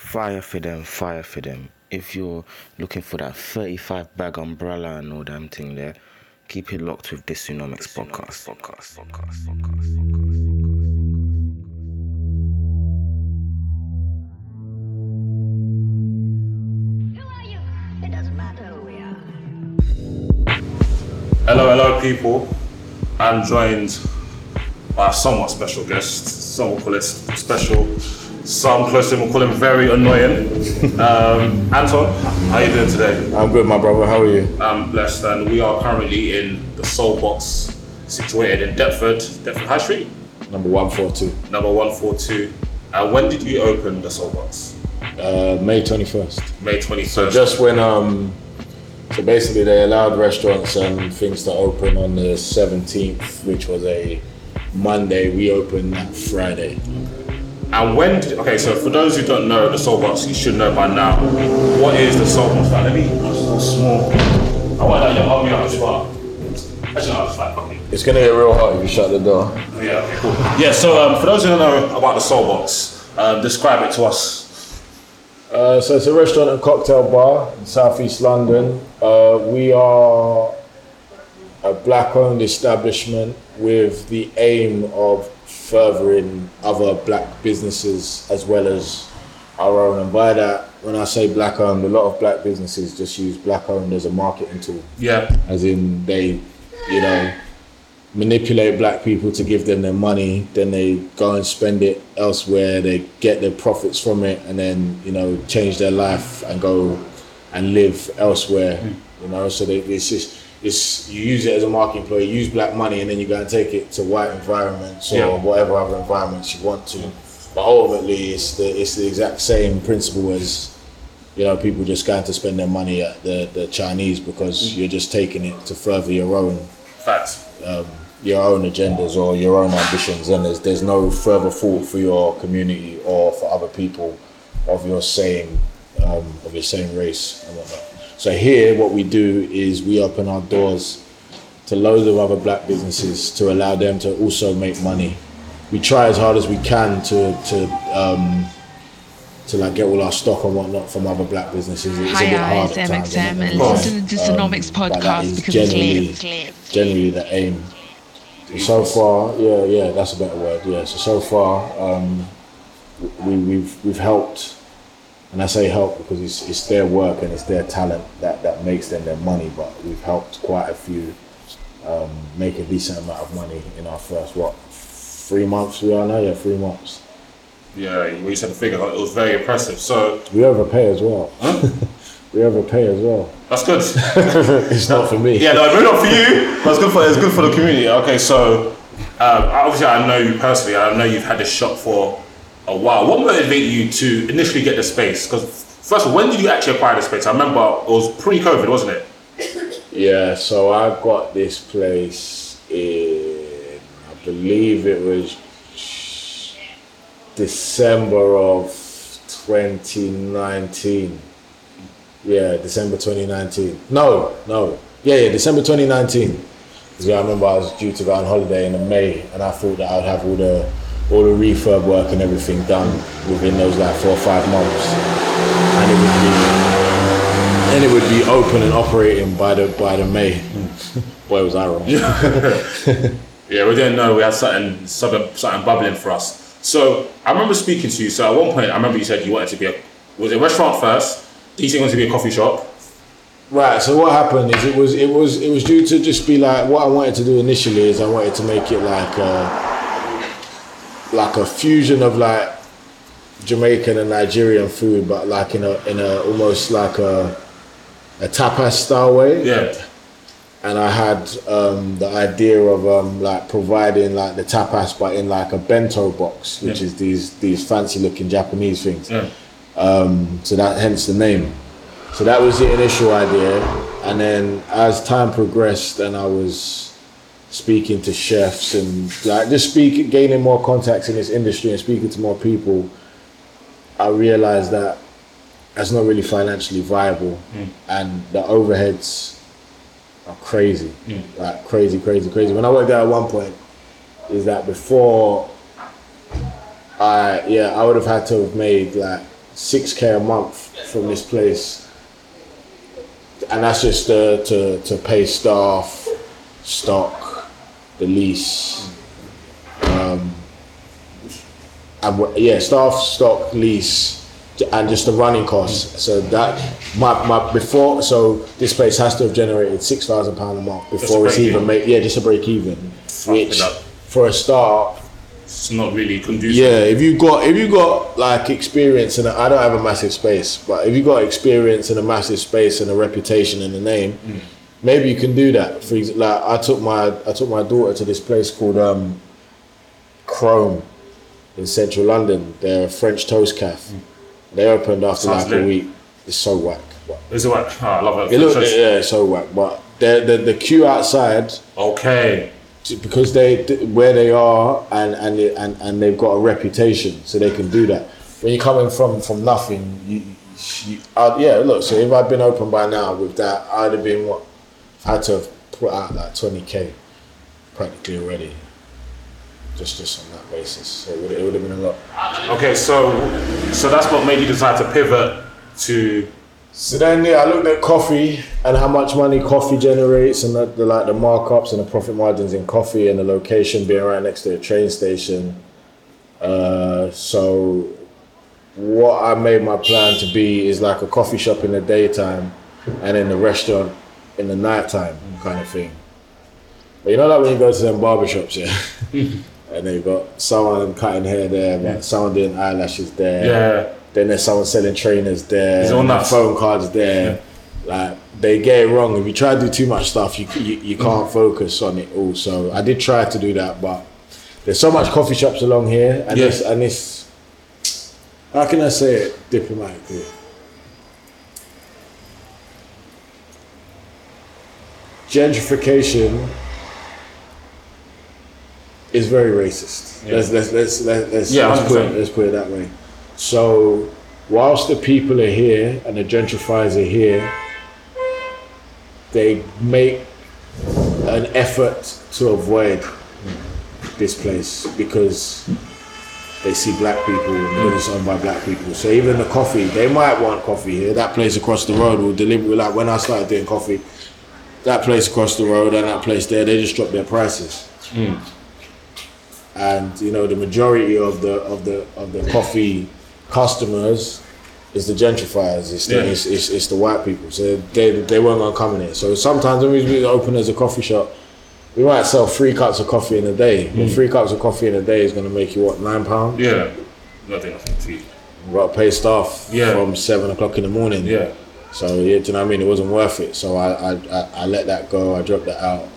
Fire for them, fire for them. If you're looking for that 35 bag umbrella and all damn thing there, keep it locked with this Tsunomics podcast. Podcast, podcast, podcast, podcast. Who you? It doesn't matter who we. Hello, hello, people. I'm joined by a somewhat special guest. Some will call it special. Some close to him will call him very annoying. Um, Anton, how are you doing today? I'm good, my brother. How are you? I'm blessed, and we are currently in the Soul Box, situated in Deptford, Deptford High Street, Number one four two. number 142. Uh, when did you open the Soul Box? Uh, May twenty first. May 21st. So just when um, so basically they allowed restaurants and things to open on the seventeenth, which was a Monday. We opened that Friday. And when did, okay, so for those who don't know the Soul Box, you should know by now. What is the Soul Box? Like, let me, it's small. I want that, help me out as well. Actually, no, I'll like, fuck it. It's gonna get real hot if you shut the door. Yeah, okay, cool. Yeah, so um, for those who don't know about the Soul Box, um, describe it to us. Uh, so it's a restaurant and cocktail bar in southeast London. Uh, we are a black-owned establishment with the aim of furthering other black businesses as well as our own. And by that, when I say black-owned, a lot of black businesses just use black-owned as a marketing tool, Yeah, as in they, you know, manipulate black people to give them their money, then they go and spend it elsewhere, they get their profits from it, and then, you know, change their life and go and live elsewhere, hmm. you know. So they, it's just, it's, you use it as a marketing employee, you use black money, and then you go and take it to white environments or Yeah. whatever other environments you want to. But ultimately, it's the, it's the exact same principle as you know, people just going to spend their money at the, the Chinese because you're just taking it to further your own facts. um, your own agendas or your own ambitions, and there's there's no further thought for your community or for other people of your same um, of your same race and whatnot. So here, what we do is we open our doors to loads of other black businesses to allow them to also make money. We try as hard as we can to to um, to like get all our stock and whatnot from other black businesses. It's a Hi bit hard at times, MXM, isn't it? and listen to the Um, Dysonomics that podcast because it's generally- It's lit. generally the aim. So far, yeah, yeah, that's a better word. Yeah, so so far, um, we, we've we've helped, and I say help because it's it's their work and it's their talent that that makes them their money. But we've helped quite a few um, make a decent amount of money in our first what three months we are now. Yeah, three months. Yeah, when you said the figure, it was very impressive. So We overpay as well. we overpay as well. that's good. it's not for me. yeah, no, maybe not for you, but it's good for it's good for the community. Okay, so um, obviously I know you personally. I know you've had this shop for Oh, a while. What motivated you to initially get the space? Because first of all, when did you actually acquire the space? I remember it was pre-COVID, wasn't it? Yeah, so I got this place in, I believe it was December of 2019. Yeah, December 2019. No, no. Yeah, yeah, December 2019. Because I remember I was due to go on holiday in May, and I thought that I'd have all the all the refurb work and everything done within those like four or five months, and it would be and it would be open and operating by the by the May. Boy, was I wrong. Yeah, we didn't know we had something, something, something bubbling for us. So I remember speaking to you. So at one point, I remember you said you wanted to be a was it a restaurant first? Did you say you wanted to be a coffee shop? Right. So what happened is it was it was it was due to just be like what I wanted to do initially is I wanted to make it like a, like a fusion of like Jamaican and Nigerian food, but like in a in a almost like a a tapas style way. Yeah. and I had um, the idea of um, like providing like the tapas, but in like a bento box, which Yeah. is these these fancy looking Japanese things. Yeah. Um, so that hence the name. So that was the initial idea, and then as time progressed, and I was speaking to chefs and like just speaking, gaining more contacts in this industry and speaking to more people, I realized that that's not really financially viable, and the overheads are crazy, like crazy, crazy, crazy. When I worked there at one point, is that before I yeah I would have had to have made like six k a month from this place, and that's just uh, to to pay staff, stock, the lease, um, and yeah staff, stock, lease, and just the running costs. So that my my before so this place has to have generated six thousand pound a month before it's even made yeah just a break even, which for a start It's not really conducive. yeah, if you got if you got like experience and I don't have a massive space, but if you got experience in a massive space and a reputation and a name, maybe you can do that. For ex- like I took my I took my daughter to this place called um, Chrome in central London. They're a French toast cafe. They opened after Sounds like a week. It's so whack. Is it what? Oh, I love it. it look, yeah, it's so whack. But the the the queue outside Okay. because they where they are and and and and they've got a reputation, so they can do that. When you're coming from from nothing, you, you uh, yeah. Look, so if I'd been open by now with that, I'd have been what had to have put out like twenty k practically already. Just just on that basis, so it would it would have been a lot. Okay, so so that's what made you decide to pivot to So then, yeah, I looked at coffee and how much money coffee generates, and the, the like the markups and the profit margins in coffee, and the location being right next to a train station. Uh, so, what I made my plan to be is like a coffee shop in the daytime, and then the restaurant in the nighttime, kind of thing. But you know, like when you go to them barbershops, yeah, and they've got someone cutting hair there, but someone doing eyelashes there. yeah. Then there's someone selling trainers there. It's all nuts. Phone cards there. Like they get it wrong. If you try to do too much stuff, you you, you mm. can't focus on it all. So I did try to do that, but there's so much coffee shops along here, and Yeah. this and this. How can I say it diplomatically? Gentrification is very racist. Let's let's let's let's, let's, Yeah, let's put it let's put it that way. So, whilst the people are here and the gentrifiers are here, they make an effort to avoid this place because they see black people and it's owned by black people. So even the coffee, they might want coffee here. That place across the road will deliver. Like when I started doing coffee, that place across the road and that place there, they just dropped their prices hmm. and you know the majority of the of the of the coffee customers is the gentrifiers. It's the, Yeah. it's, it's, it's the white people. So they they weren't gonna come in here. So sometimes when we open as a coffee shop, we might sell three cups of coffee in a day. But hmm. three cups of coffee in a day is gonna make you what nine pounds. Yeah. Nothing, nothing to. You got to pay staff Yeah. from seven o'clock in the morning. Yeah. So yeah, do you know what I mean? It wasn't worth it. So I I, I, let that go. I dropped that out.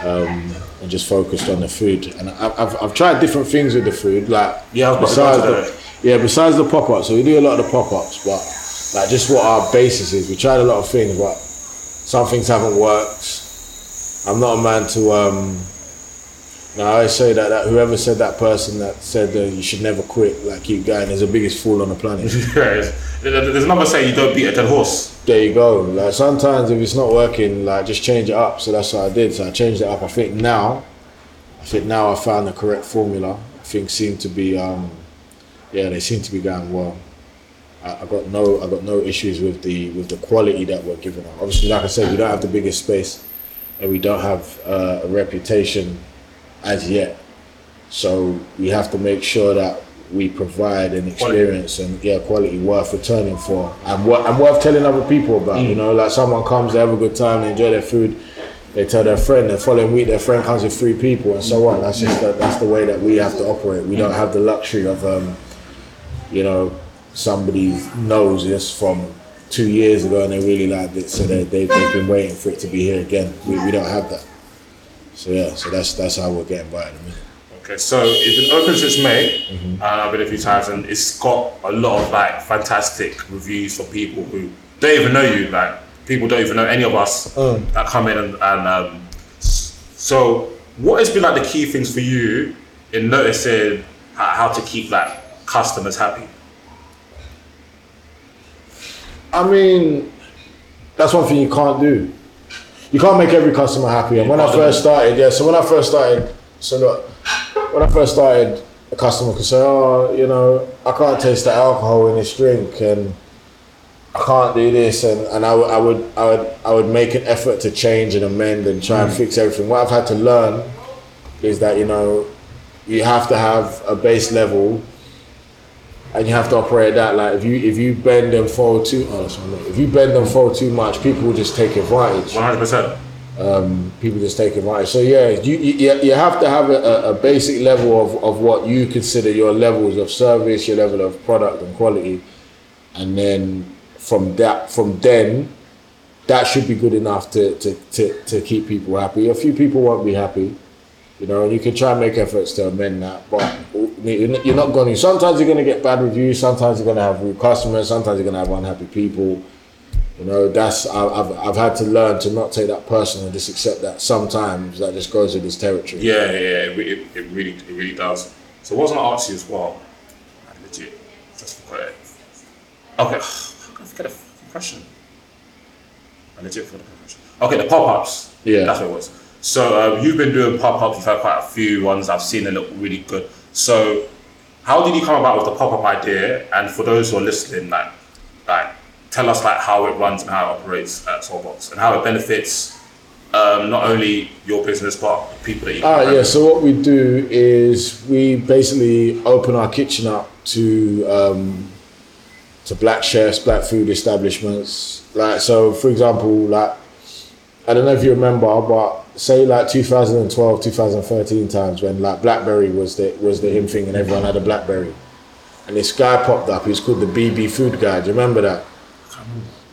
Um, and just focused on the food, and I, I've, I've tried different things with the food, like Yeah, I was about to besides the, yeah, besides the pop ups. So we do a lot of the pop ups, but like just what our basis is. We tried a lot of things, but some things haven't worked. I'm not a man to um. Now I always say that, that whoever said that person that said uh, you should never quit, like keep going, is the biggest fool on the planet. There's another saying you don't beat a dead horse. there you go. Like sometimes if it's not working, like just change it up. So that's what I did. So I changed it up. I think now, I think now I found the correct formula. Things seem to be, um, yeah, they seem to be going well. I, I got no, I got no issues with the with the quality that we're giving out. Obviously, like I said, we don't have the biggest space, and we don't have uh, a reputation as yet. So we have to make sure that we provide an experience and yeah, quality worth returning for and what and worth telling other people about. You know, like someone comes, they have a good time, they enjoy their food, they tell their friend. The following week, their friend comes with three people, and so on. That's just the, that's the way that we have to operate. We don't have the luxury of um, you know, somebody knows this from two years ago and they really liked it, so they, they, they've been waiting for it to be here again. We, we don't have that. So yeah, so that's that's how we're getting by at the minute. Okay, so it's been open since May. Mm-hmm. Uh, I've been a few times, and it's got a lot of like fantastic reviews from people who don't even know you. Like people don't even know any of us Mm. that come in and, and um, so what has been like the key things for you in noticing how, how to keep like customers happy? I mean, that's one thing you can't do. You can't make every customer happy. And when I first started, yeah, so when I first started, so look, when I first started, a customer could say, oh, you know, I can't taste the alcohol in this drink and I can't do this. And, and I, would, I, would, I, would, I would make an effort to change and amend and try and hmm. fix everything. What I've had to learn is that, you know, you have to have a base level and you have to operate that. Like if you if you bend and fold too, oh, sorry, if you bend and fold too much, people will just take advantage. One hundred percent. Um, people just take advantage. So yeah, you you, you have to have a, a- a basic level of, of what you consider your levels of service, your level of product and quality, and then from that from then, that should be good enough to to, to, to keep people happy. A few people won't be happy. You know, and you can try and make efforts to amend that, but you're not going to. Sometimes you're going to get bad reviews. Sometimes you're going to have rude customers. Sometimes you're going to have unhappy people. You know, that's I've I've had to learn to not take that personal and just accept that sometimes that just goes with this territory. Yeah, yeah, it, it, it really, it really does. So, what was I gonna ask you as well? Like, legit, just forgot it. Okay, how can I forget a fucking question? I legit forgot the question. Okay, the pop-ups. Yeah. that's what it was. So, um, you've been doing pop-ups. You've had quite a few ones. I've seen they look really good. So, how did you come about with the pop-up idea? And for those who are listening, like, like, tell us like how it runs and how it operates at Soulbox and how it benefits um, not only your business but people that you. Ah, yeah. So what we do is we basically open our kitchen up to um, to black chefs, black food establishments. Like so, for example, like I don't know if you remember, but say like 2012, 2013 times when like BlackBerry was the was the in thing and everyone had a BlackBerry, and this guy popped up. He was called the BB Food Guy. Do you remember that?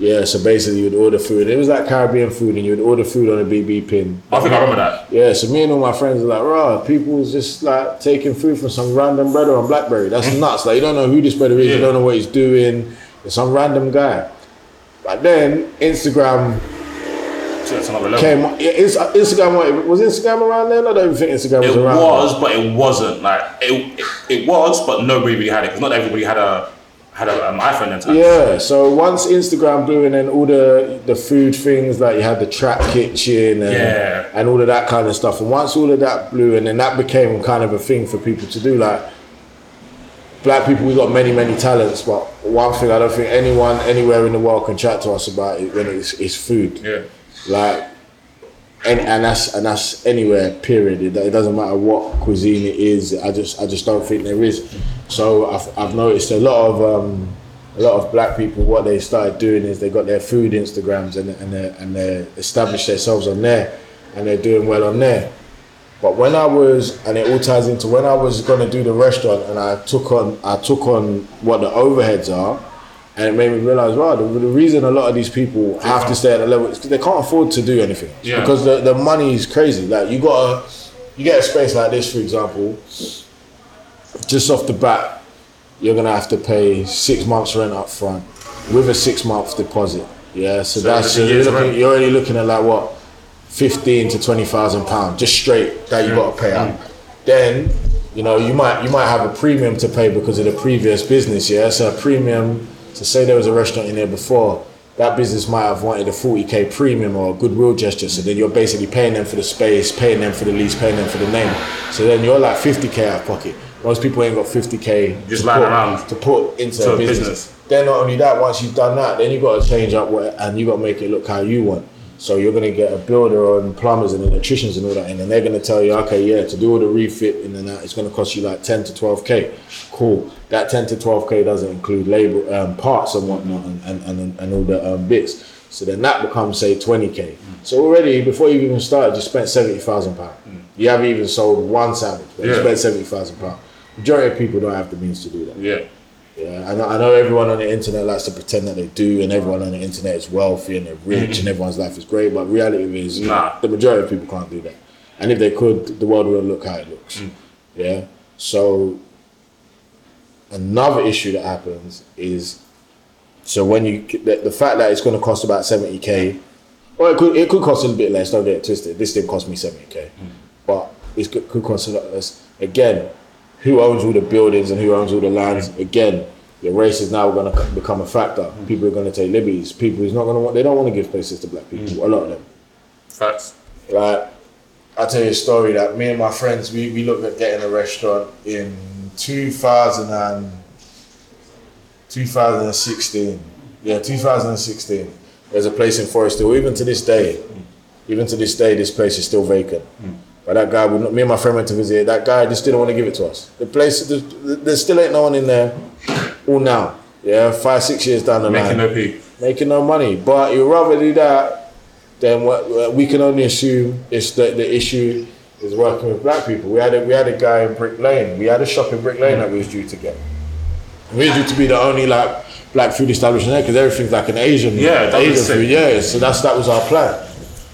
Yeah. So basically, you'd order food. It was like Caribbean food, and you'd order food on a BB pin. I think I remember that. Yeah, so me and all my friends are like, raw, people's just like taking food from some random brother on Blackberry. That's mm. nuts. Like you don't know who this brother is, you don't know what he's doing. It's some random guy. But then Instagram So it's another level. came. yeah, uh, Instagram was Instagram around then. I don't even think Instagram was It around. It was, but it wasn't. Like it, it, it was, but nobody really had it because not everybody had a had a, iPhone at. Yeah, so once Instagram blew and then all the the food things like you had the trap kitchen and, Yeah. and all of that kind of stuff. And once all of that blew and then that became kind of a thing for people to do. Like black people, we got many many talents, but one thing I don't think anyone anywhere in the world can chat to us about it when it's, it's food. Yeah. Like. And, and that's and that's anywhere. Period. It, it doesn't matter what cuisine it is. I just I just don't think there is. So I've, I've noticed a lot of um, a lot of black people. What they started doing is they got their food Instagrams and and they and they established themselves on there, and they're doing well on there. But when I was, and it all ties into when I was gonna do the restaurant, and I took on I took on what the overheads are, and it made me realize, wow, the, the reason a lot of these people have to stay at the level is because they can't afford to do anything. Yeah. Because the, the money is crazy. Like you got a, you get a space like this, for example, just off the bat, you're gonna have to pay six months rent up front with a six month deposit. Yeah, so, that's that's you're, looking, you're already looking at like what, fifteen to twenty thousand pounds just straight that you got to pay out. Then, you know, you might you might have a premium to pay because of the previous business. Yeah, so a premium. So say there was a restaurant in there before. That business might have wanted a 40k premium or a goodwill gesture. So then you're basically paying them for the space, paying them for the lease, paying them for the name. So then you're like 50k out of pocket. Most people ain't got 50k Just to lying put, around to put into to a a business. business. Then not only that, once you've done that, then you got to change up what, and you got to make it look how you want. So you're gonna get a builder and plumbers and electricians and all that, in, and they're gonna tell you, okay, yeah, to do all the refit and then that, it's gonna cost you like 10 to 12k. Cool. That 10 to 12k doesn't include labor, um, parts and whatnot, and, and, and, and all the um, bits. So then that becomes say 20k. So already before you even started, you spent 70,000 pounds. You haven't even sold one sandwich, but you spent 70,000 pounds. Majority of people don't have the means to do that. Yeah. Yeah, I know, I know everyone on the internet likes to pretend that they do, and everyone on the internet is wealthy and they're rich, and mm. everyone's life is great. But reality is, Nah. the majority of people can't do that. And if they could, the world would look how it looks. Mm. Yeah. So another issue that happens is so when you the, the fact that it's going to cost about seventy k, or it could it could cost a bit less. Don't get it twisted. This didn't cost me seventy k, mm. but it could, could cost a lot less. Again, who owns all the buildings and who owns all the lands? Again, the race is now going to become a factor. Hmm. People are going to take liberties. People who's not going to want. They don't want to give places to black people. Hmm. A lot of them. Facts. Like, I'll tell you a story that me and my friends, we, we looked at getting a restaurant in 2000 and, 2016. Yeah, 2016. There's a place in Forest Hill. Even to this day, even to this day, this place is still vacant. Hmm. But that guy, would not, me and my friend went to visit it. That guy just didn't want to give it to us. The place, there, there still ain't no one in there. All now, yeah, five, six years down the Making line no P. making no money. But you'd rather do that than what, we can only assume is that the issue is working with black people. We had a, we had a guy in Brick Lane. We had a shop in Brick Lane that we was due to get. We were due to be the only like black food establishment there because everything's like an Asian Yeah, was Asian food. Yeah, so that's that was our plan.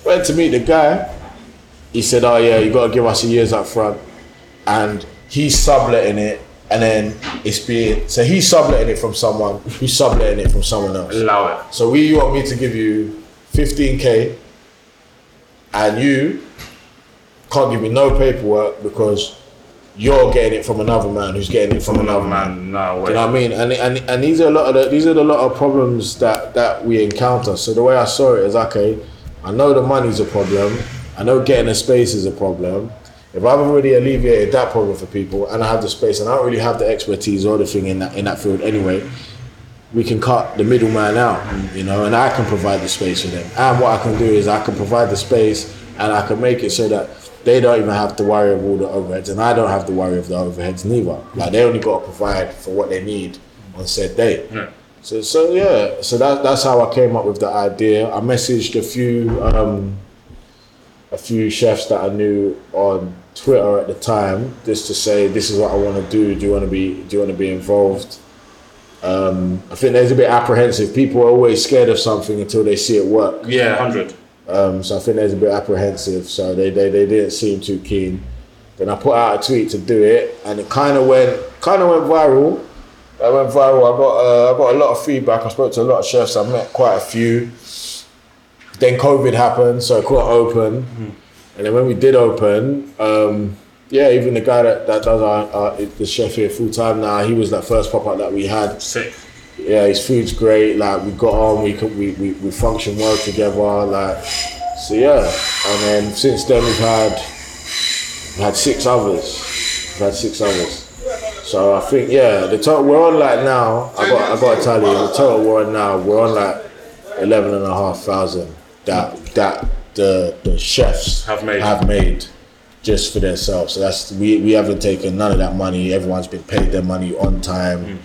Went to meet the guy. He said, "Oh yeah, you got to give us a year's up front," and he's subletting it. And then it's being so he's subletting it from someone who's subletting it from someone else. Allow it. So we want me to give you 15k, and you can't give me no paperwork because you're getting it from another man who's getting it from another man. Mm, man, no way. you know what I mean? And and and these are a lot of the, these are the lot of problems that that we encounter. So the way I saw it is okay. I know the money's a problem. I know getting a space is a problem. If I've already alleviated that problem for people, and I have the space, and I don't really have the expertise or the thing in that in that field anyway, we can cut the middleman out, you know, and I can provide the space for them. And what I can do is I can provide the space, and I can make it so that they don't even have to worry of all the overheads, and I don't have to worry of the overheads neither. Like they only got to provide for what they need on said day. Yeah. So, so yeah, so that, that's how I came up with the idea. I messaged a few, um, a few chefs that I knew on Twitter at the time, just to say this is what I want to do. Do you want to be? Do you want to be involved? Um, I think there's a bit apprehensive. People are always scared of something until they see it work. Yeah, hundred. Um, so I think there's a bit apprehensive. So they, they, they didn't seem too keen. Then I put out a tweet to do it, and it kind of went kind of went viral. I went viral. I got uh, I got a lot of feedback. I spoke to a lot of chefs. I met quite a few. Then COVID happened, so it couldn't open. And then when we did open, um, yeah, even the guy that, that does our, our the chef here full time now, he was that first pop up that we had Sick. yeah, his food's great. Like we got on, we could, we, we we function well together. Like so, yeah. And then since then we've had we've had six others. We've had six others. So I think yeah, the total we're on like now. I got I got to tell you the total we're on now. We're on like eleven and a half thousand that that the the chefs Have made. have made just for themselves. So that's we we haven't taken none of that money. Everyone's been paid their money on time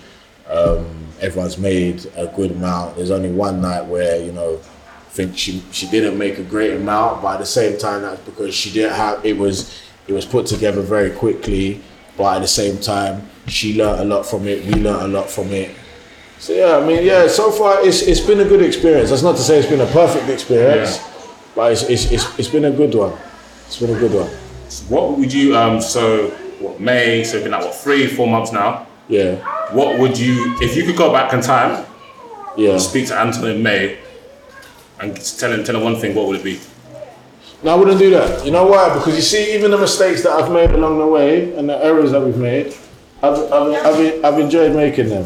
um, everyone's made a good amount. There's only one night where you know, I think she she didn't make a great amount, but at the same time that's because she didn't have it was it was put together very quickly. But at the same time, she learnt a lot from it. We learnt a lot from it. So yeah, I mean, yeah. So far, it's it's been a good experience. That's not to say it's been a perfect experience, Yeah. but it's, it's it's it's been a good one. It's been a good one. What would you um so what May, so it's been like what three, four months now. Yeah, What would you if you could go back in time, yeah. speak to Anton in May and tell him tell him one thing, what would it be? No, I wouldn't do that. You know why? Because you see, even the mistakes that I've made along the way and the errors that we've made, I've, I've, I've, I've enjoyed making them.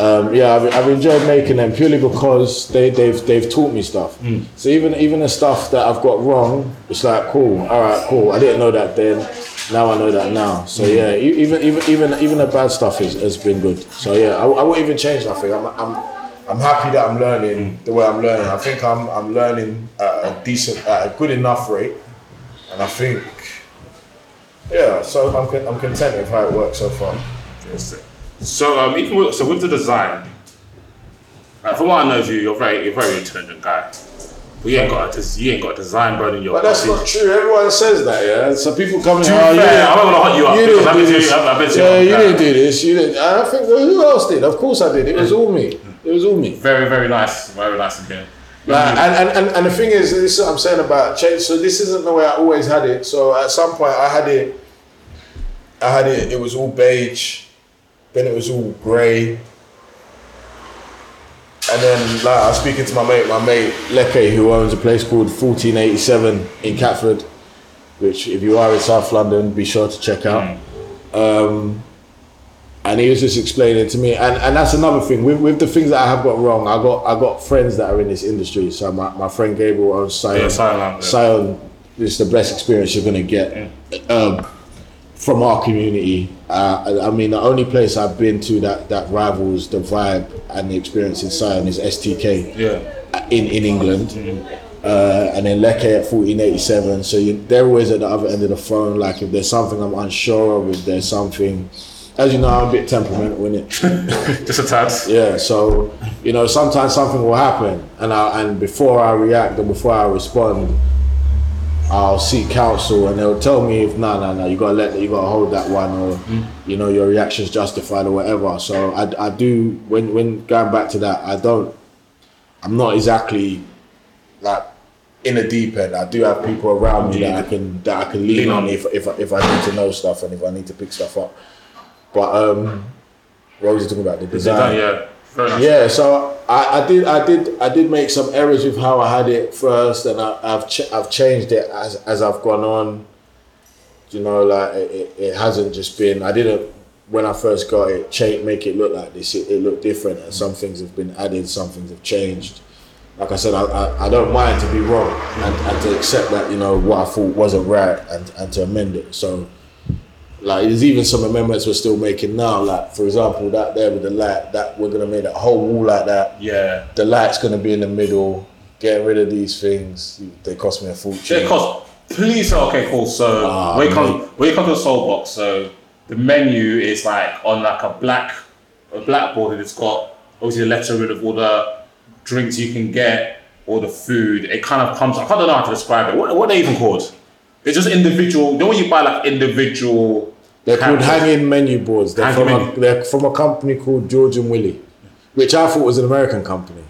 Um, yeah, I've, I've enjoyed making them purely because they, they've they've taught me stuff. Mm. So even even the stuff that I've got wrong, it's like cool. All right, cool. I didn't know that then. Now I know that now. So mm. yeah, e- even even even even the bad stuff is, has been good. So yeah, I, I won't even change nothing. I'm I'm I'm happy that I'm learning mm. the way I'm learning. I think I'm I'm learning at a decent, at a good enough rate, and I think yeah. So I'm I'm content with how it works so far. So um, even with, so with the design, like, from what I know of you, you're very you're a very intelligent guy. But you ain't got a you ain't got a design burn in your. But that's not true. Everyone says that, yeah. So people come in. To "Oh, you fair, I'm not gonna hunt you up You didn't do this. Been to Yeah, you didn't do this. You didn't. I think well, who else did? Of course I did. It was all me. It was all me. Very very nice, very nice again. Like, and, and, and, and the thing is, this is what I'm saying about change. So this isn't the way I always had it. So at some point, I had it. I had it. It was all beige. Then it was all grey. And then, like, I was speaking to my mate, my mate Leke, who owns a place called 1487 in Catford, which, if you are in South London, be sure to check out. Um, and he was just explaining to me, and, and that's another thing with, with the things that I have got wrong. I got I got friends that are in this industry. So my, my friend Gabriel owns Scion. Yeah, yeah. Scion is the best experience you're gonna get um, from our community. Uh, I, I mean, the only place I've been to that that rivals the vibe and the experience in Scion is STK Yeah. in in England. Uh, and then Leke at 1487. So you, they're always at the other end of the phone. Like if there's something I'm unsure of, if there's something, as you know, I'm a bit temperamental in it. Just a tad. Yeah, so you know, sometimes something will happen, and I, and before I react or before I respond, I'll seek counsel, and they'll tell me if no, no, no, you gotta let, you gotta hold that one, or you know, your reaction's justified or whatever. So I, I do when when going back to that, I don't, I'm not exactly like in the deep end. I do have people around me that I can that I can lean, Lean on on. if if I- if I need to know stuff and if I need to pick stuff up. But um, what was you talking about the design? Yeah. Yeah, so I, I did I did I did make some errors with how I had it first, and I, I've ch- I've changed it as as I've gone on. You know, like it, it, it hasn't just been. I didn't when I first got it change make it look like this. It, it looked different, and some things have been added, some things have changed. Like I said, I, I, I don't mind to be wrong and, and to accept that you know what I thought wasn't right and, and to amend it. So like there's even some amendments we're still making now. Like for example, that there with the light, that we're gonna make that whole wall like that. Yeah. The light's gonna be in the middle. Getting rid of these things, they cost me a fortune. Yeah, cause please. Okay, cool. So Ah, when it comes when it comes to the soul box, so the menu is like on like a black a blackboard, and it's got obviously the lettering of all the drinks you can get, all the food. It kind of comes. I don't know how to describe it. What what are they even called? They're just individual. When you buy like individual. They're called hanging menu boards. They're Hanging from, menu. a, they're from a company called George and Willy, which I thought was an American company.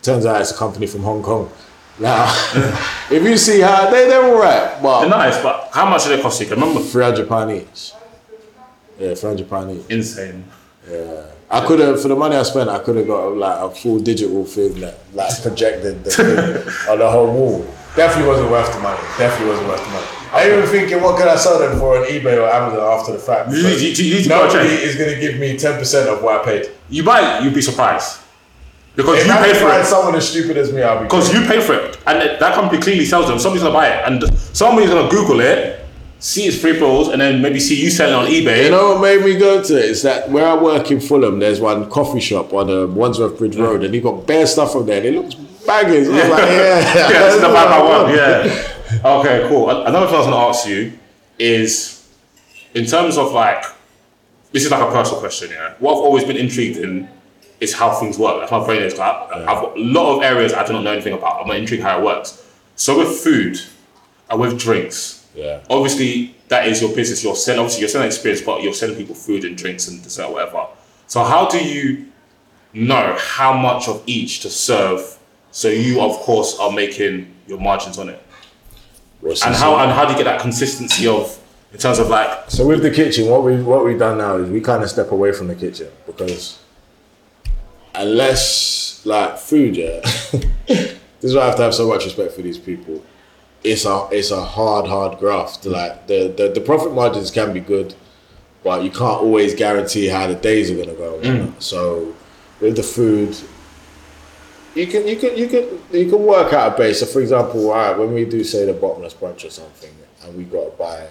Turns out it's a company from Hong Kong. Now, if you see how they they're all right, They're but nice, but how much do they cost you? Can remember? three hundred pound each. Yeah, three hundred pound each. Insane. I could have, for the money I spent, I could have got like a full digital thing that like projected the thing on the whole wall. Definitely wasn't worth the money. Definitely wasn't worth the money. I even thinking, what could I sell them for on eBay or Amazon after the fact? You need- you- you need to Nobody is going to give me ten percent of what I paid. You buy you'd be surprised because If you I paid for find it. someone as stupid as me, I'll be. Because you paid for it, and that that company clearly sells them. Somebody's gonna buy it, and somebody's gonna Google it, see its free bills, and then maybe see you selling on eBay. You know what made me go to it? Is that where I work in Fulham, there's one coffee shop on uh, Wandsworth Bridge Road, and he got bare stuff from there, and it looks bangers. I was like, yeah, yeah, this is the five by one. Yeah. Okay, cool. Another thing I was gonna ask you is, in terms of like, this is like a personal question. Yeah. What I've always been intrigued in is how things work. That's my brain is. I- I've got a lot of areas I do not know anything about. I'm intrigued how it works. So with food and with drinks, Yeah. obviously that is your business. You're selling obviously you're selling experience, but you're selling people food and drinks and dessert, whatever. So how do you know how much of each to serve? So you of course are making your margins on it. And how and how do you get that consistency of in terms of like So with the kitchen, what we what we've done now is we kind of step away from the kitchen because unless like food, yeah, this is why I have to have so much respect for these people. It's a it's a hard hard graft. Mm. Like the the, the profit margins can be good, but you can't always guarantee how the days are gonna go. Mm. So with the food, you can you can you can you can work out a base. So for example, right, when we do say the bottomless brunch or something, and we got to buy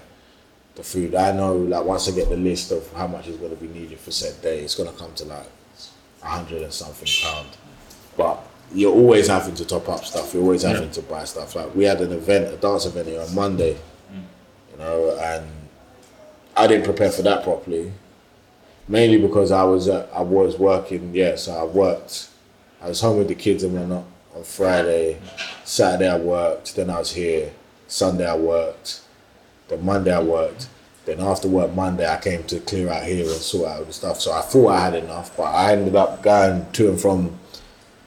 the food, I know like once I get the list of how much is going to be needed for said day, it's going to come to like a hundred and something pound. But you're always having to top up stuff. You're always having to buy stuff. Like we had an event, a dance event here on Monday, you know, and I didn't prepare for that properly. Mainly because I was uh, I was working. Yeah, so I worked. I was home with the kids and whatnot on Friday. Saturday I worked. Then I was here. Sunday I worked. Then Monday I worked. Then after work Monday I came to clear out here and sort out the stuff. So I thought I had enough, but I ended up going to and from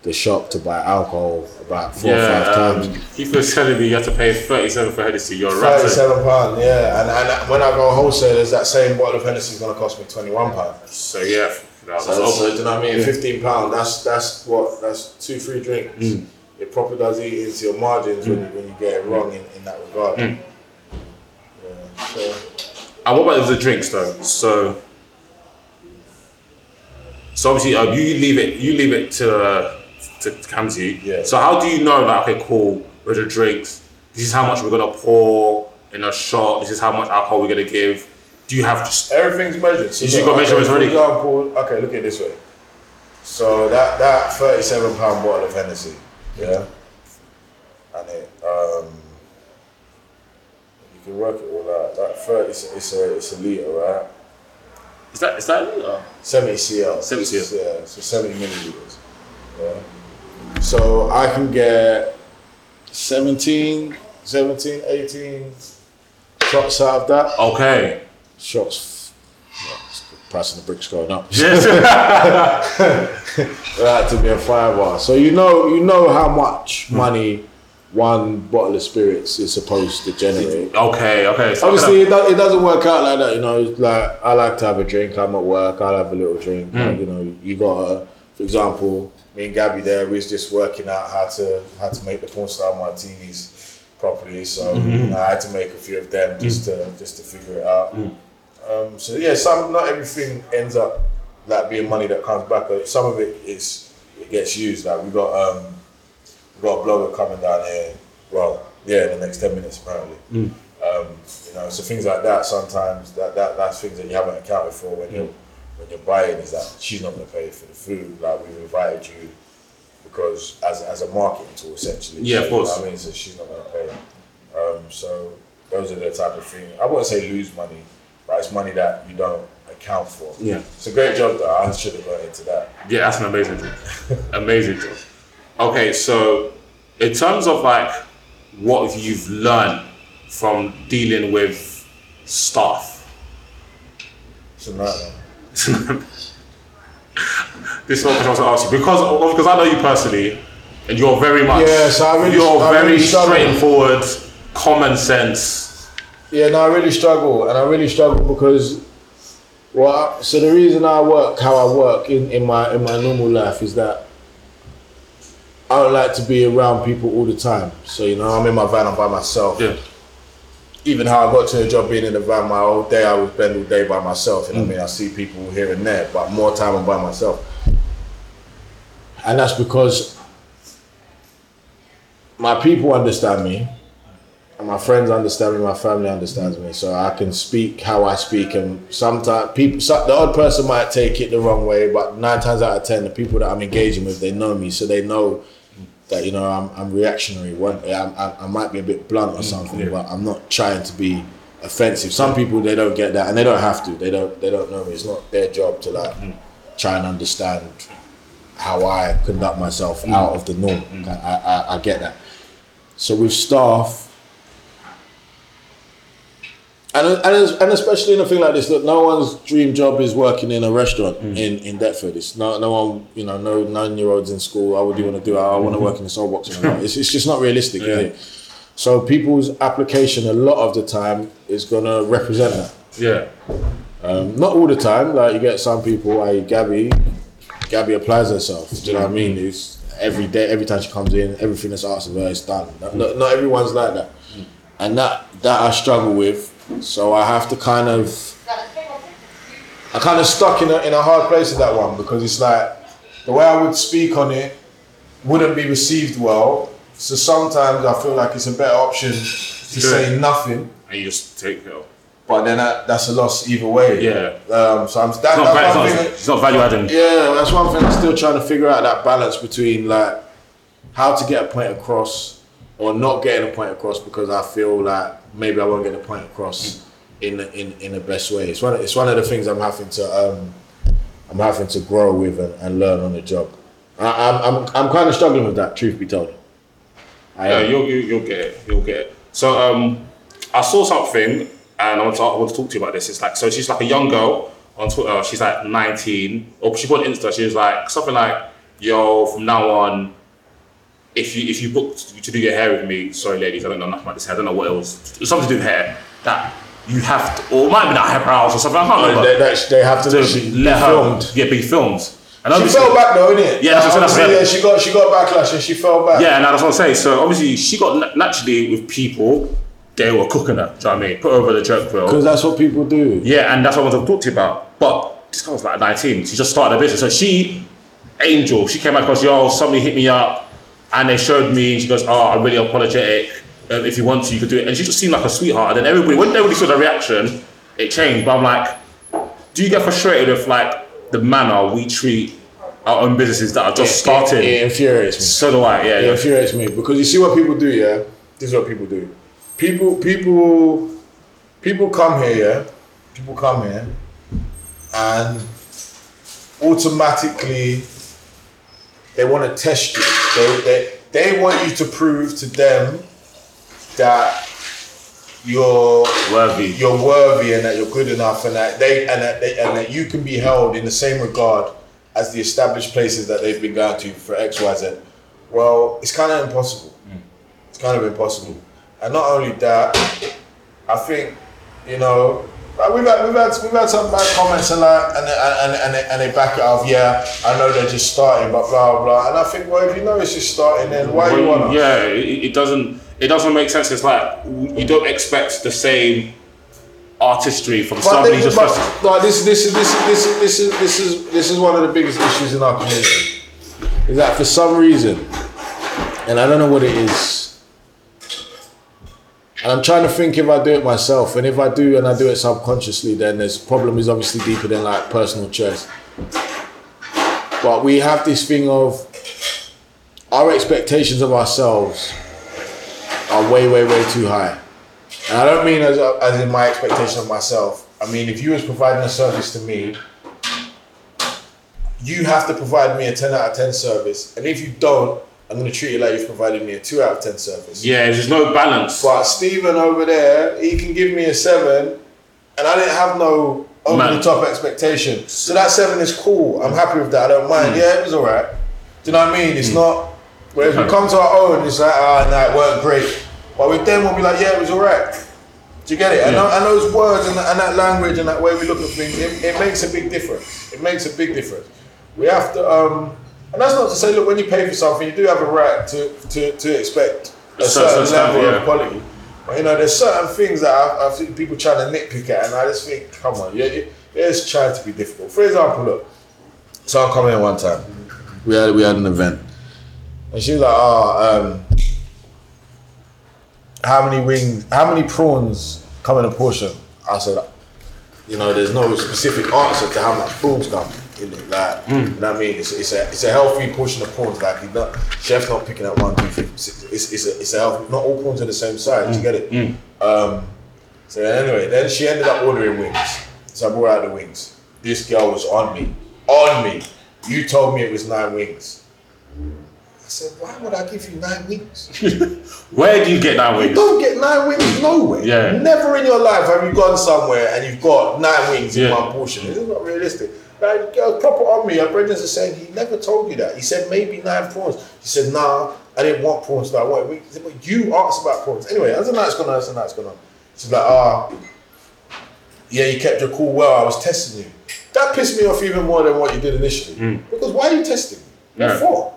the shop to buy alcohol about four or five Yeah, times. um, he was telling me you have to pay 37 for Hennessy. You're right. Thirty-seven pound, yeah, and, and when I go wholesale, that same bottle of Hennessy is gonna cost me twenty-one pound. So yeah, that was So, so do you know what I mean? Fifteen pound. That's that's what that's two free drinks. Mm. It probably does eat into your margins when, you, when you get it wrong in, in that regard. Mm. Yeah. So And what about the drinks though? So, so obviously uh, you leave it, you leave it to uh, to come to you. Yeah. So how do you know like okay, cool, with the drinks, this is how much we're gonna pour in a shot. This is how much alcohol we're gonna give. Do you have just everything's measured. So You look, got measurements okay, already? For example, okay, look at it this way. So that that thirty-seven pound bottle of Hennessy, yeah, and it um, you can work it all out. That thirty, it's a it's a, it's a liter, right? is that is that uh, 70 cl. 70 cl. Yeah, so 70 milliliters. Yeah. So I can get 17, 17, 18 shots out of that. okay? Shots. Yeah, it's the price of the bricks going up. Yes. That to be a fiver. So you know, you know how much Hmm. money one bottle of spirits is supposed to generate. okay. Okay. So Obviously, it, do, it doesn't work out like that. You know, It's like I like to have a drink. I'm at work. I'll have a little drink. Like, you know, you got, for example, me and Gabby there. We was just working out how to how to make the porn star martinis properly. So Mm-hmm. I had to make a few of them just to just to figure it out. Mm. Um, so yeah, some not everything ends up like being money that comes back. But some of it is it gets used. Like we got um, we got a blogger coming down here. Well, yeah, in the next ten minutes apparently. Um, you know, so things like that sometimes that, that that's things that you haven't accounted for when you're when you're buying is that she's not gonna pay for the food. Like we've invited you because as, as a marketing tool essentially. Yeah, of So, you know course. I mean, so she's not gonna pay. Um, so those are the type of thing. I wouldn't say lose money, it's money that you don't account for. Yeah. It's a great job though. I should have got into that. Yeah, that's an amazing job. amazing job. Okay, so in terms of like what you've learned from dealing with staff, It's a nightmare. this is what I was to ask you because because I know you personally, and you're very much Yeah, so I really- you're I very really straightforward, common sense. Yeah, no, I really struggle, and I really struggle because, well, so the reason I work how I work in, in my in my normal life is that I don't like to be around people all the time. So you know, I'm in my van, I'm by myself. Yeah, Even how I got to the job being in the van, my whole day I would spend all day by myself. You know what I mean? I see people here and there, but more time I'm by myself, and that's because my people understand me and my friends understand me, my family understands me, so I can speak how I speak. And sometimes people, the odd person might take it the wrong way, but nine times out of ten, the people that I'm engaging with, they know me, so they know that you know I'm, I'm reactionary. One, I, I might be a bit blunt or mm, something, yeah. but I'm not trying to be offensive. Some people they don't get that, and they don't have to. They don't. They don't know me. It's not their job to like mm. try and understand how I conduct myself mm. out of the norm. I, I, I get that. So with staff, and and, and especially in a thing like this, look, no one's dream job is working in a restaurant mm. in, in Deptford. It's no no one, you know, no nine year olds in school. Oh, what do you want to do? Oh, I want to mm-hmm. work in the soul box. It's, it's just not realistic, is it? So people's application a lot of the time is gonna represent that. yeah, Um, not all the time. Like you get some people, like Gabby. Gabby applies herself. Do you know what I mm. mean? It's every day, every time she comes in, everything that's asked of her is done. Not, not, not everyone's like that, mm. and that that I struggle with. So I have to kind of, I kind of stuck in a in a hard place with that one because it's like the way I would speak on it wouldn't be received well. So sometimes I feel like it's a better option to Sure. say nothing and you just take it. off. but then that, that's a loss either way. Yeah. Um, so I'm that, It's not, that's it's one not, thing. it's not value adding. yeah, that's one thing. I'm still trying to figure out that balance between like how to get a point across or not getting a point across because I feel like maybe I won't get a point across in the, in in the best way. It's one of, it's one of the things I'm having to um, I'm having to grow with and, and learn on the job. I, I'm I'm I'm kind of struggling with that. Truth be told. I Yeah, am. you'll, you, you'll get it. You'll get it. So um, I saw something, and I want, to, I want to talk to you about this. It's like so she's like a young girl on Twitter. She's like 19, or she put on Insta. She was like something like yo, from now on, if you if you booked to do your hair with me, sorry ladies, I don't know nothing about this hair. I don't know what else. was. Something to do with hair. That you have to, or it might be that eyebrows or something. I can't remember. They, they, they have to, to let her, filmed. yeah, be filmed. And She fell back though, innit? Yeah, that's what I'm saying, yeah, she got she got backlash and she fell back. Yeah, and that's what I'm saying. So obviously she got naturally with people, they were cooking her. Do you know what I mean? Put her over the joke grill. Because that's what people do. Yeah, and that's what I wanted to talk to you about. But this girl was like 19. She just started a business. So she, Angel, she came across, yo, somebody hit me up and they showed me. and She goes, oh, I'm really apologetic. Um, if you want to, you could do it. And she just seemed like a sweetheart. And then everybody, when everybody saw the reaction, it changed. But I'm like, do you get frustrated with like the manner we treat our own businesses that are just starting? It, it infuriates me. So do I, yeah. It yeah. infuriates me because you see what people do, yeah. This is what people do. People, people, people come here, yeah. People come here, and automatically they want to test you. They, they, they want you to prove to them that you're Worthy. you're worthy and that you're good enough and that they and that they, and that you can be held in the same regard as the established places that they've been going to for X, Y, Z. Well, it's kind of impossible. Hmm. It's kind of impossible. And not only that, I think you know we've had we've had we've had some bad comments and like and and and, and, they, back it off. Yeah, I know they're just starting, but blah blah. And I think, well, if you know it's just starting, then why you wanna? Yeah, it, it doesn't. It doesn't make sense. It's like you don't expect the same artistry from But, somebody just. but no, this, this is this is this is this is this is this is one of the biggest issues in our community. Is that for some reason, and I don't know what it is. And I'm trying to think if I do it myself, and if I do and I do it subconsciously, then this problem is obviously deeper than like personal choice. But we have this thing of our expectations of ourselves are way, way, way too high. And I don't mean as, as in my expectation of myself. I mean, if you was providing a service to me, you have to provide me a 10 out of 10 service. And if you don't, I'm going to treat you like you've provided me a 2 out of 10 service. yeah, there's no balance. But Stephen over there, he can give me a 7, and I didn't have no over Man. the top expectation. So that 7 is cool. I'm happy with that. I don't mind. Yeah, it was all right. Do you know what I mean? It's not. Whereas we come to our own, it's like, ah, nah, it weren't great. But with them, we'll be like, yeah, it was all right. Do you get it? And, Yeah. tho- and those words and, and that language and that way we look at things, it, it makes a big difference. It makes a big difference. We have to, um, and that's not to say, look, when you pay for something, you do have a right to, to, to expect a A certain standard, level yeah. of quality. But you know, there's certain things that I, I think people trying to nitpick at, and I just think, come on, yeah, it- it's trying to be difficult. For example, look, so I'm coming in one time. We had we had an event, and she was like, "Oh, um, how many wings? How many prawns come in a portion?" I said, "You know, there's no specific answer to how much prawns come." In it. Like, you know what I mean? It's, it's a it's a healthy portion of prawns. Like, he's not chef's not picking up one, two, three. It's it's a, it's a healthy. Not all prawns are the same size. You get it? Um, so anyway, then she ended up ordering wings. So I brought out the wings. This girl was on me, on me. You told me it was nine wings. I said, why would I give you nine wings? Where do you get You wings? don't get nine wings nowhere. Yeah. Never in your life have you gone somewhere and you've got nine wings in one portion. Is not realistic. Like, the girl proper on me. Her brothers are saying he never told you that. He said maybe nine prawns. He said, nah, I didn't want prawns. So I wings. He said, but you asked about prawns. Anyway, as the night's gone on, as the night's gone on. She's like, ah, yeah, you kept your cool well. I was testing you. That pissed me off even more than what you did initially. Because why are you testing me? What for?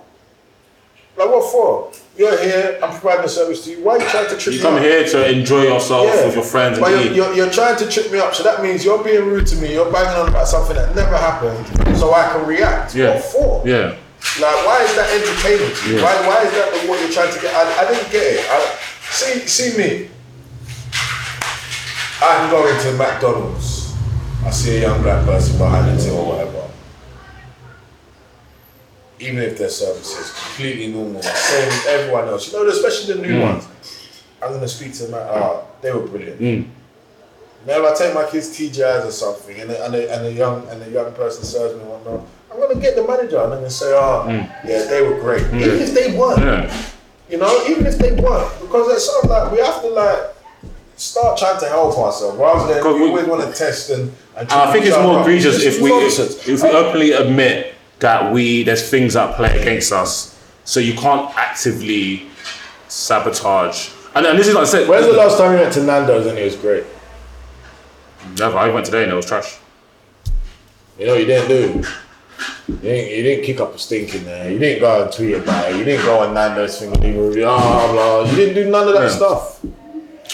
Like what for? You're here. I'm providing a service to you. Why are you trying to trip me up? You me come up? here to enjoy yourself with your friends and But you're, you're, you're trying to trip me up, so that means you're being rude to me. You're banging on about something that never happened, so I can react. Yeah. What for? yeah. Like, why is that entertaining to you? Yeah. Why, why is that the, what you're trying to get? I, I didn't get it. I, see, see me. I can go into McDonald's. I see a young black person behind the till or whatever. Even if their service is completely normal, same as everyone else. You know, especially the new mm. ones. I'm gonna speak to them. Like, oh, uh, they were brilliant. Mm. Now, if I take my kids TGIs or something, and a, and, a, and a young and a young person serves me and whatnot, I'm gonna get the manager and I'm gonna say, oh, yeah, they were great. Even if they weren't, Yeah. you know, even if they weren't, because it's sort of like we have to like start trying to help ourselves rather than we we- always want to test and. And, I think it's more egregious if we if we openly admit that we there's things that play against us, so you can't actively sabotage. And, and this is like I said. When's the last time you went to Nando's and it was great? Never. I went today and it was trash. You know you didn't do? You didn't, you didn't kick up a stink in there. You didn't go and tweet about it. You didn't go on Nando's thing and leave a review. Ah, blah, blah. You didn't do none of that Yeah. stuff.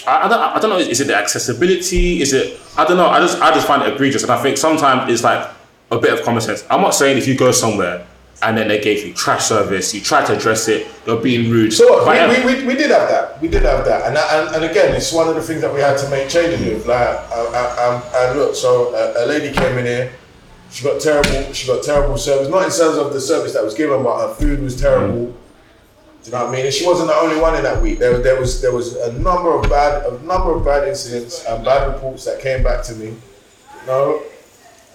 I, I don't. I don't know. Is it the accessibility? Is it? I don't know. I just. I just find it egregious, and I think sometimes it's like a bit of common sense. I'm not saying if you go somewhere and then they gave you trash service, you try to address it, you're being rude. So what, we, we, we, we did have that. We did have that, and, and and again, it's one of the things that we had to make changes with. Like, and look, so a, a lady came in here. She got terrible. She got terrible service. Not in terms of the service that was given, but her food was terrible. Mm. Do you know what I mean? And she wasn't the only one in that week. There, there was there was a number of bad a number of bad incidents and bad reports that came back to me. You know,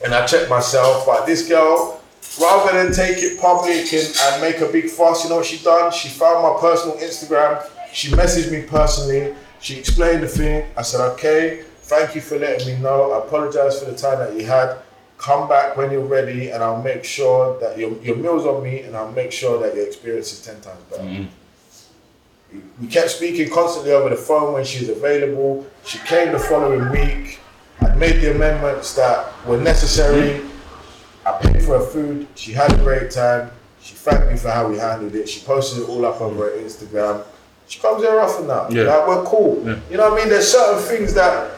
and I checked myself. But this girl, rather than take it public and, and make a big fuss, you know what she done? She found my personal Instagram. She messaged me personally. She explained the thing. I said, okay, thank you for letting me know. I apologize for the time that you had. Come back when you're ready, and I'll make sure that your, your meal's on me, and I'll make sure that your experience is 10 times better. Mm-hmm. We kept speaking constantly over the phone when she was available. She came the following week. I made the amendments that were necessary. I paid for her food. She had a great time. She thanked me for how we handled it. She posted it all up over her Instagram. She comes here often now. Yeah. Like, we're cool. Yeah. You know what I mean? There's certain things that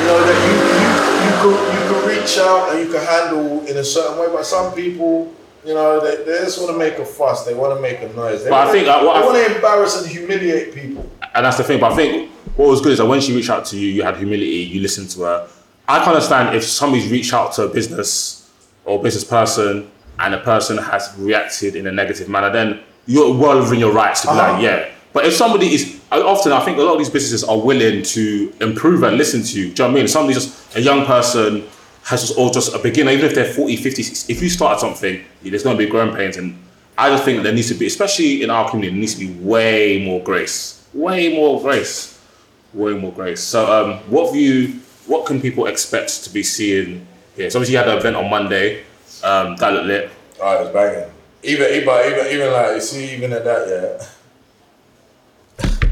you know that you you, you could you could reach out and you can handle in a certain way. But some people, you know, they, they just want to make a fuss. They want to make a noise. They But I think, uh, what they I- want to embarrass and humiliate people. and that's the thing. But I think what was good is that when she reached out to you, you had humility. You listened to her. I can understand if somebody's reached out to a business or business person and a person has reacted in a negative manner, then you're well within your rights to be Uh-huh. like, yeah. But if somebody is often, I think a lot of these businesses are willing to improve and listen to you. Do you know what I mean? Somebody just a young person has just or just a beginner, even if they're 40, 50, 60, if you start something, there's going to be growing pains. And I just think there needs to be, especially in our community, there needs to be way more grace, way more grace, way more grace. So, um, what you, what can people expect to be seeing here? So, obviously, you had an event on Monday, um, that looked lit. Oh, it was banging. Even even even even like you see even at that yeah.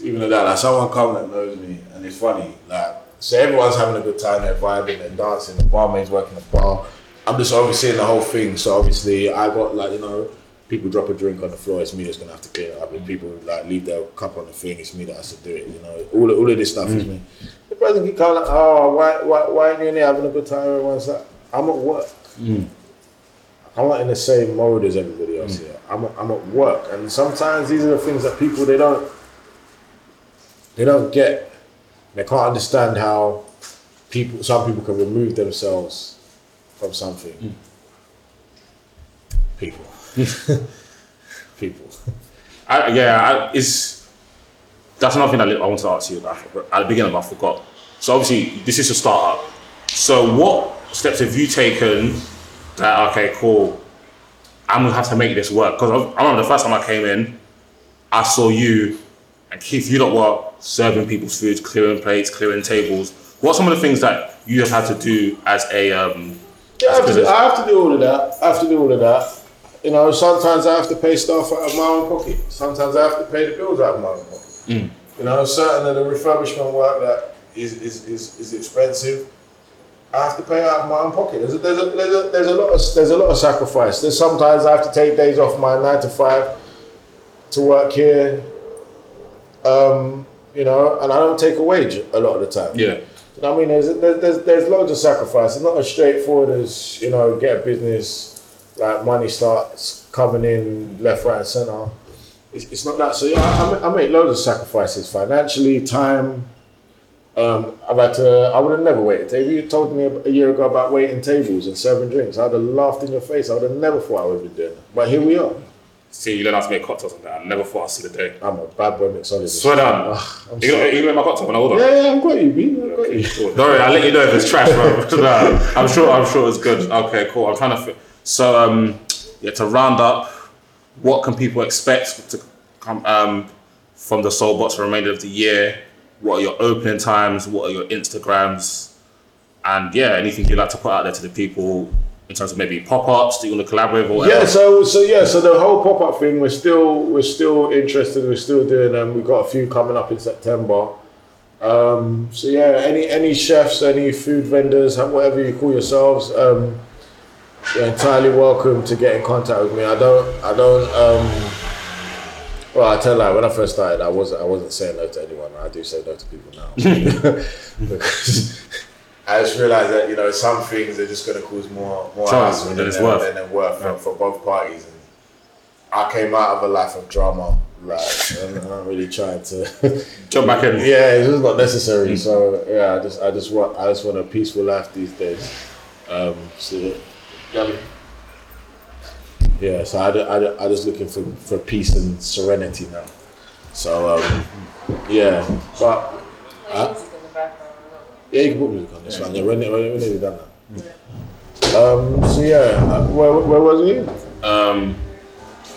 Even at that, like someone come that knows me, and it's funny. Like, so everyone's having a good time, they're vibing, they're dancing. The barmaid's working the bar. I'm just overseeing the whole thing. So obviously, I got like you know, people drop a drink on the floor. It's me that's gonna have to clear it up. If people like leave their cup on the thing, it's me that has to do it. You know, all all of this stuff is mm. me. The president keep coming like, oh, why why why are you in there having a good time? Everyone's like, I'm at work. Mm. I'm not in the same mode as everybody else mm. here. I'm, I'm at work, and sometimes these are the things that people they don't they don't get. They can't understand how people some people can remove themselves from something. People, people. I, yeah, I, it's that's another thing that I want to ask you. I forgot- at the beginning, I forgot. So obviously, this is a startup. So what steps have you taken? That okay, cool. I'm gonna have to make this work because I I remember the first time I came in, I saw you and Keith. You lot were serving people's food, clearing plates, clearing tables. What are some of the things that you have had to do as a um, Yeah, I have, to do. I have to do all of that. I have to do all of that. You know, sometimes I have to pay staff out of my own pocket. Sometimes I have to pay the bills out of my own pocket. You know, certain of the refurbishment work that is, is, is, is expensive, I have to pay out of my own pocket. There's a, there's, a, there's, a, there's a lot of there's a lot of sacrifice. There's sometimes I have to take days off my nine to five to work here. Um, you know, and I don't take a wage a lot of the time. Yeah. You know I mean? There's, there's, there's, there's loads of sacrifice. It's not as straightforward as, you know, get a business, like money starts coming in left, right, and centre. It's, it's not that. So, yeah, I, I make- loads of sacrifices financially, time. Um, I've had to, I would have never waited. If you told me a year ago about waiting tables and serving drinks, I'd have laughed in your face. I would have never thought I would be doing it. But here we are. See, you learn how to make cocktails and that. I never thought I'd see the day. I'm a bad boy mixologist. Swear down. I'm You gonna, make my cocktail when I order? Yeah, yeah, I've got you, B. I've got you. Cool. Don't worry, I'll let you know if it's trash, bro. Nah, I'm sure. I'm sure it's good. Okay, cool. I'm trying to. Fi- so, um, yeah, to round up, what can people expect to come um, from the Soul Box for the remainder of the year? What are your opening times? What are your Instagrams? And yeah, anything you'd like to put out there to the people in terms of maybe pop ups that you want to collaborate with? Yeah, so so yeah, so the whole pop up thing, we're still we're still interested. We're still doing them. We've got a few coming up in September. Um, so yeah, any any chefs, any food vendors, whatever you call yourselves, um, you're entirely welcome to get in contact with me. I don't I don't. Um, well, I tell you, like, when I first started, I wasn't I wasn't saying no to anyone. I do say no to people now because I just realized that you know some things are just going to cause more more hassle than it's than, worth. than, than worth for, for both parties. And I came out of a life of drama, like, and I'm not really trying to. Jump back in. yeah, it's just not necessary. So yeah, I just I just want I just want a peaceful life these days. Um, so yeah, yeah, so I, I, I just looking for, for peace and serenity now. So um, yeah, but uh, yeah, you can put music on this one. Yeah, when when when have you done that? Um, so yeah, uh, where, where was he? Um,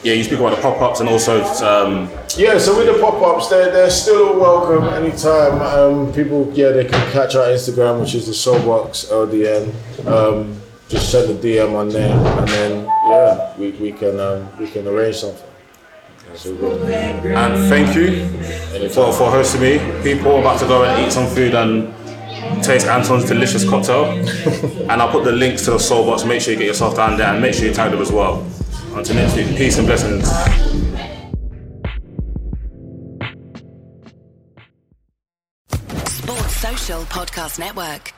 yeah, you speak about the pop ups and also um, Yeah, so with the pop ups, they're, they're still all welcome anytime. Um, people, yeah, they can catch our Instagram, which is the Soulbox LDN. Um, just send a DM on there, and then yeah, we, we can um, we can arrange something. That's good. and thank you for, for hosting me. People about to go and eat some food and taste Anton's delicious cocktail. and I'll put the links to the soul box. Make sure you get yourself down there and make sure you tag them as well. Until next week, peace and blessings. Sports Social Podcast Network.